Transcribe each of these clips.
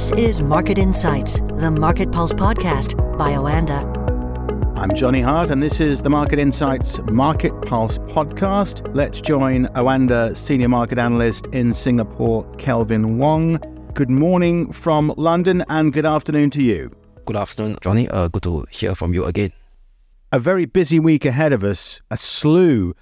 This is Market Insights, the Market Pulse podcast by Oanda. I'm Johnny Hart, and this is the Market Insights Market Pulse podcast. Let's join Oanda Senior Market Analyst in Singapore, Kelvin Wong. Good morning from London, and good afternoon to you. Good afternoon, Johnny. Uh, good to hear from you again. A very busy week ahead of us, a slew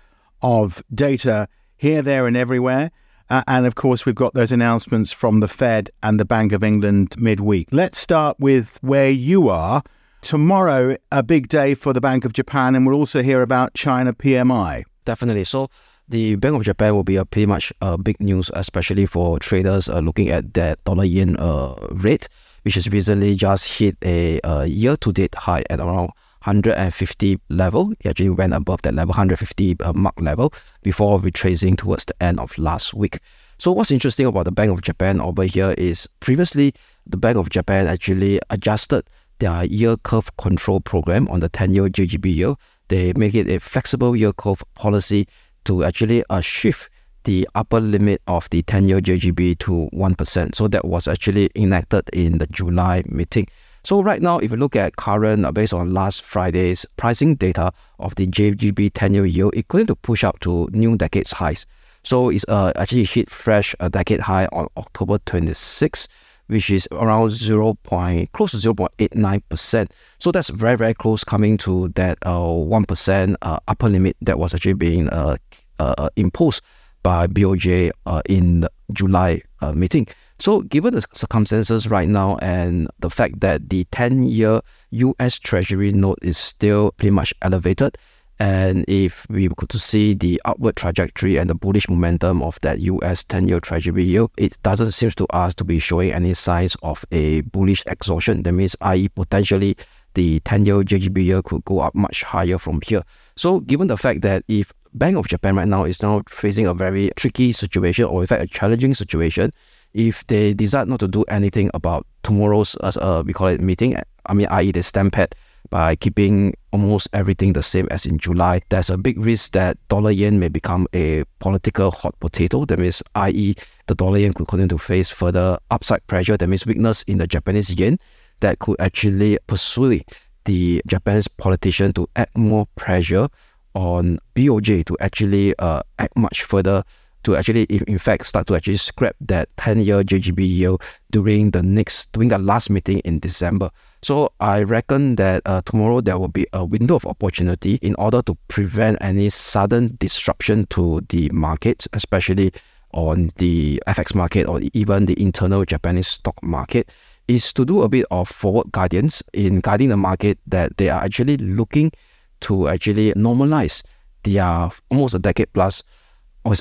of data here, there, and everywhere. Uh, and of course, we've got those announcements from the Fed and the Bank of England midweek. Let's start with where you are. Tomorrow, a big day for the Bank of Japan, and we'll also hear about China PMI. Definitely. So, the Bank of Japan will be a pretty much uh, big news, especially for traders uh, looking at that dollar yen uh, rate, which has recently just hit a, a year to date high at around 150 level. It actually went above that level, 150 uh, mark level, before retracing towards the end of last week. So what's interesting about the Bank of Japan over here is previously the Bank of Japan actually adjusted their yield curve control program on the 10-year JGB yield. They make it a flexible yield curve policy to actually uh, shift the upper limit of the 10-year JGB to 1%. So that was actually enacted in the July meeting. So right now, if you look at current, uh, based on last Friday's pricing data of the JGB 10-year yield, it going to push up to new decades highs. So it's uh, actually hit fresh a decade high on October 26, which is around 0. Point, close to 0.89%. So that's very, very close coming to that uh, 1% uh, upper limit that was actually being uh, uh, imposed by BOJ uh, in July uh, meeting. So, given the circumstances right now and the fact that the 10 year US Treasury note is still pretty much elevated, and if we could see the upward trajectory and the bullish momentum of that US 10 year Treasury yield, it doesn't seem to us to be showing any signs of a bullish exhaustion. That means, i.e., potentially the 10 year JGB yield could go up much higher from here. So, given the fact that if Bank of Japan right now is now facing a very tricky situation, or in fact, a challenging situation, if they decide not to do anything about tomorrow's, uh, we call it meeting, I mean, i.e., the stampede, by keeping almost everything the same as in July, there's a big risk that dollar yen may become a political hot potato. That means, i.e., the dollar yen could continue to face further upside pressure. That means weakness in the Japanese yen that could actually pursue the Japanese politician to add more pressure on BOJ to actually uh, act much further to actually, in fact, start to actually scrap that 10-year JGB yield during the next, during the last meeting in December. So I reckon that uh, tomorrow there will be a window of opportunity in order to prevent any sudden disruption to the market, especially on the FX market or even the internal Japanese stock market, is to do a bit of forward guidance in guiding the market that they are actually looking to actually normalize their almost a decade plus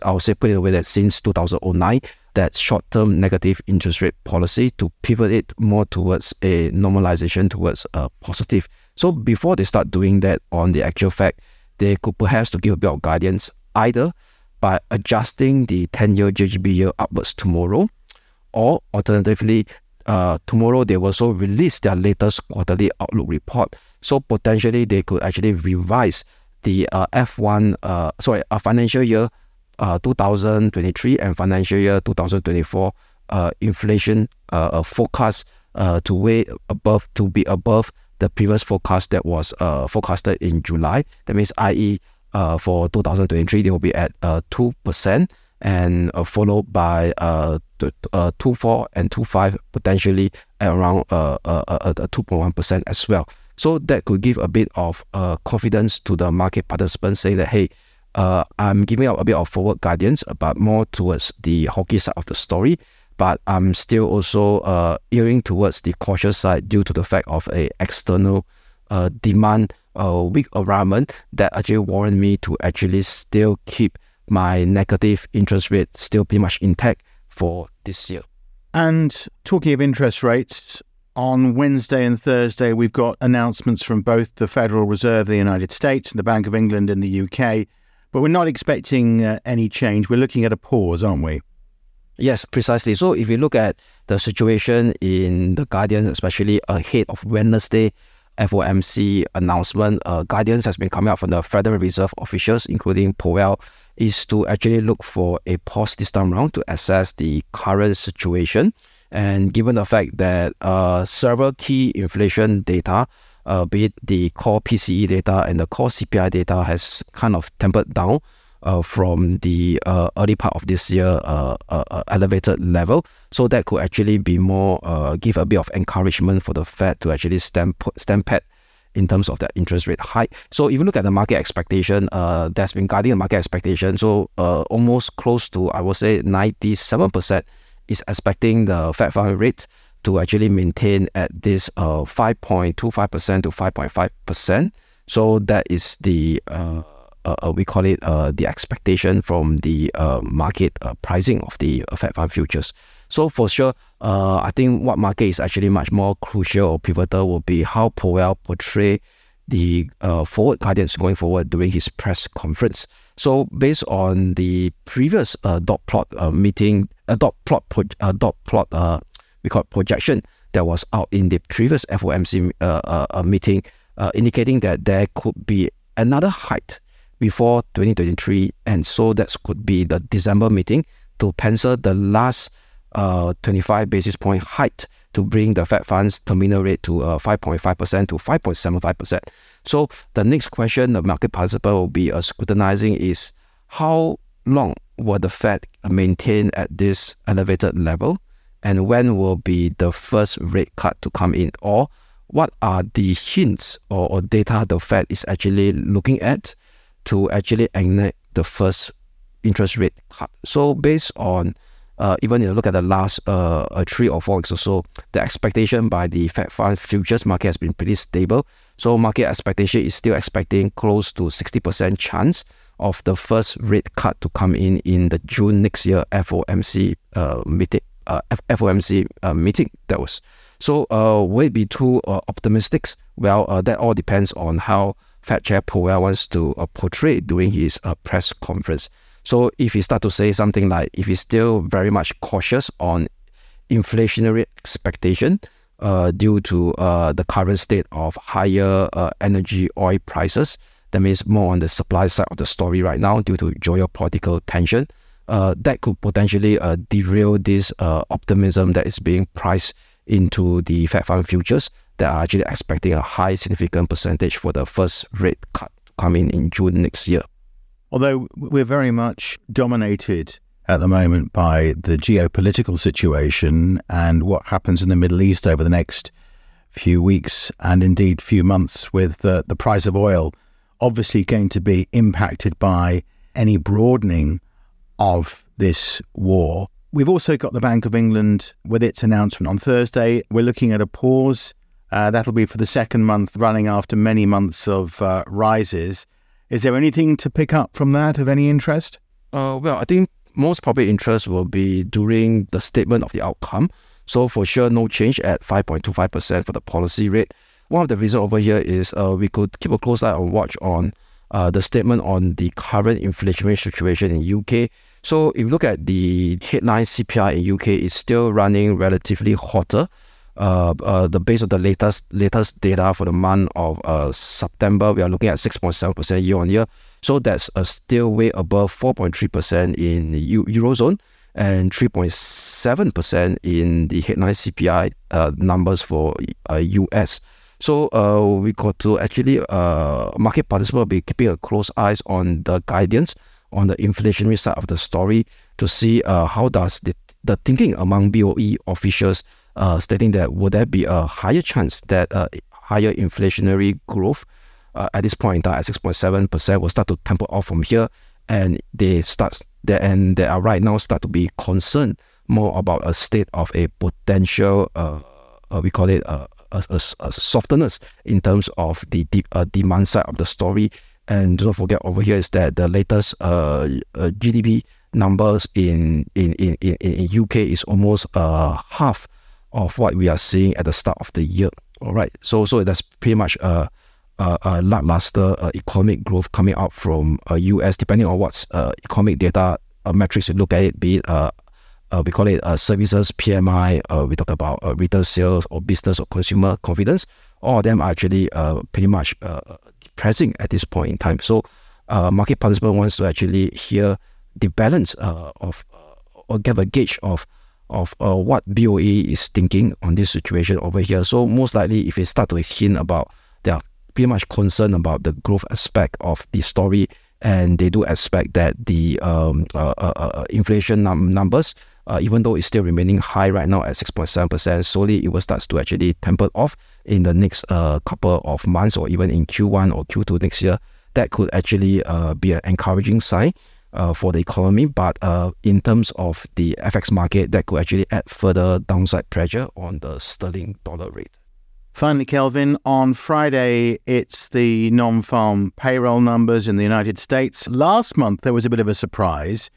I would say put it away that since 2009, that short-term negative interest rate policy to pivot it more towards a normalization towards a positive. So before they start doing that on the actual fact, they could perhaps to give a bit of guidance either by adjusting the 10-year JGB yield upwards tomorrow, or alternatively, uh, tomorrow they will also release their latest quarterly outlook report. So potentially they could actually revise the uh, F1, uh, sorry, a financial year uh, 2023 and financial year 2024 uh, inflation uh, uh, forecast uh, to way above to be above the previous forecast that was uh, forecasted in July. That means, i.e., uh, for 2023 they will be at two percent and followed by uh, two four and two five potentially around two point one percent as well. So that could give a bit of uh, confidence to the market participants, saying that hey, uh, I'm giving out a bit of forward guidance, but more towards the hawkish side of the story. But I'm still also uh, earing towards the cautious side due to the fact of a external uh, demand uh, weak environment that actually warrant me to actually still keep my negative interest rate still pretty much intact for this year. And talking of interest rates, on Wednesday and Thursday, we've got announcements from both the Federal Reserve of the United States and the Bank of England in the UK but we're not expecting uh, any change. We're looking at a pause, aren't we? Yes, precisely. So if you look at the situation in the Guardian, especially ahead of Wednesday FOMC announcement, uh, guidance has been coming out from the Federal Reserve officials, including Powell, is to actually look for a pause this time around to assess the current situation. And given the fact that uh, several key inflation data, uh, be it the core PCE data and the core CPI data, has kind of tempered down uh, from the uh, early part of this year uh, uh, uh elevated level. So that could actually be more, give a bit of encouragement for the Fed to actually stamp, stamp pat in terms of that interest rate hike. So if you look at the market expectation, uh, that's been guiding the market expectation. So uh, almost close to, I would say, 97% is expecting the Fed fund rate to actually maintain at this uh, 5.25% to 5.5%. So that is the uh, uh, uh, we call it uh, the expectation from the uh, market pricing of the Fed fund futures. So for sure, I think what market is actually much more crucial or pivotal will be how Powell portray the uh, forward guidance going forward during his press conference. So based on the previous uh, dot plot uh, meeting, uh, dot plot pro- uh, dot plot uh, we call projection that was out in the previous FOMC uh, uh, uh, meeting, uh, indicating that there could be another height before 2023, and so that could be the December meeting to pencil the last uh, 25 basis point hike to bring the Fed funds terminal rate to uh, 5.5% to 5.75%. So the next question the market participant will be uh, scrutinizing is how long will the Fed maintain at this elevated level and when will be the first rate cut to come in or what are the hints or, or data the Fed is actually looking at to actually enact the first interest rate cut. So based on uh, even if you look at the last uh, uh, three or four weeks or so, the expectation by the Fed fund futures market has been pretty stable. So market expectation is still expecting close to 60% chance of the first rate cut to come in in the June next year FOMC uh, meeting. Uh, FOMC uh, meeting that was so uh, will it be too uh, optimistic? Well, uh, that all depends on how Fed Chair Powell wants to uh, portray during his press conference. So if you start to say something like, if he's still very much cautious on inflationary expectation uh, due to uh, the current state of higher uh, energy oil prices, that means more on the supply side of the story right now due to geopolitical tension. Uh, that could potentially uh, derail this uh, optimism that is being priced into the Fed fund futures that are actually expecting a high significant percentage for the first rate cut coming in June next year. Although we're very much dominated at the moment by the geopolitical situation and what happens in the Middle East over the next few weeks and indeed few months with uh, the price of oil obviously going to be impacted by any broadening of this war. We've also got the Bank of England with its announcement on Thursday. We're looking at a pause. Uh, that'll be for the second month running after many months of uh, rises. Is there anything to pick up from that of any interest? Uh, well, I think most probably interest will be during the statement of the outcome. So for sure, no change at 5.25% for the policy rate. One of the reasons over here is uh, we could keep a close eye on watch on uh, the statement on the current inflationary situation in UK. So if you look at the headline CPI in UK, is still running relatively hotter uh, uh, the base of the latest latest data for the month of uh, September, we are looking at 6.7% year on year. So that's uh, still way above 4.3% in the Eurozone and 3.7% in the headline CPI uh, numbers for US. Uh, so uh, we got to actually uh, market participants will be keeping a close eyes on the guidance on the inflationary side of the story to see uh, how does the, the thinking among BOE officials uh, stating that would there be a higher chance that uh, higher inflationary growth uh, at this point in time at 6.7% will start to temper off from here and they start there and they are right now start to be concerned more about a state of a potential uh, uh we call it uh, a, a, a, softness in terms of the de- demand side of the story and don't forget over here is that the latest uh, uh GDP numbers in in, in, in, in UK is almost uh, half of what we are seeing at the start of the year. All right, so so that's pretty much a, a, a lackluster uh, economic growth coming out from uh, US, depending on what's uh, economic data uh, metrics you look at it, be it uh, uh, we call it uh, services PMI. Uh, we talk about uh, retail sales or business or consumer confidence. All of them are actually uh, pretty much uh, depressing at this point in time. So, uh, market participant wants to actually hear the balance uh, of uh, or get a gauge of of uh, what BOE is thinking on this situation over here. So most likely, if they start to hint about they are pretty much concerned about the growth aspect of the story, and they do expect that the um, uh, uh, uh inflation num- numbers, uh, even though it's still remaining high right now at 6.7%, slowly it will start to actually temper off in the next uh, couple of months or even in Q1 or Q2 next year. That could actually be an encouraging sign uh, for the economy, but uh, in terms of the FX market, that could actually add further downside pressure on the sterling dollar rate. Finally, Kelvin, on Friday, it's the non farm payroll numbers in the United States. Last month, there was a bit of a surprise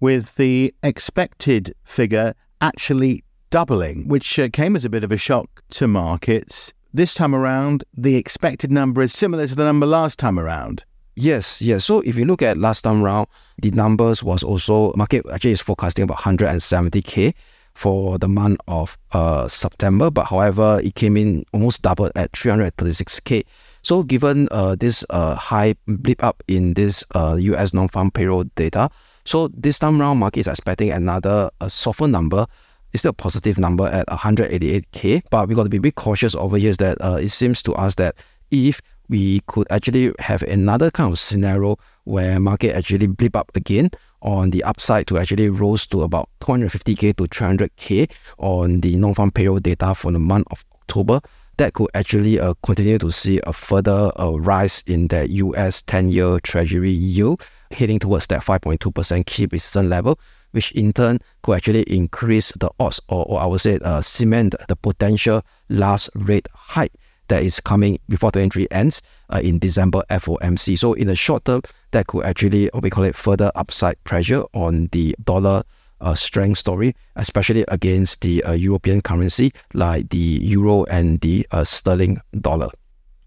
with the expected figure actually doubling, which uh, came as a bit of a shock to markets. This time around, the expected number is similar to the number last time around. Yes, yes. So if you look at last time round, the numbers was also market actually is forecasting about 170k for the month of uh, September, but however, it came in almost doubled at 336k. So given uh, this uh, high blip up in this uh, US non-farm payroll data, so this time round market is expecting another a softer number. It's still a positive number at 188k, but we got to be a bit cautious over here. Is that uh, it seems to us that if we could actually have another kind of scenario where market actually blip up again on the upside to actually rose to about 250k to 300k on the non-farm payroll data for the month of October. That could actually uh, continue to see a further uh, rise in the US 10-year Treasury yield, heading towards that 5.2% key resistance level, which in turn could actually increase the odds, or, or I would say uh, cement the potential last rate hike that is coming before the entry ends uh, in December FOMC. So in the short term, that could actually, we call it, further upside pressure on the dollar uh, strength story, especially against the uh, European currency like the euro and the uh, sterling dollar.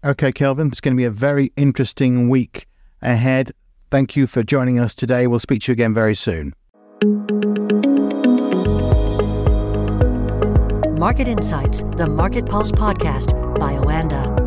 Okay, Kelvin, it's going to be a very interesting week ahead. Thank you for joining us today. We'll speak to you again very soon. Market Insights, the Market Pulse podcast by Oanda.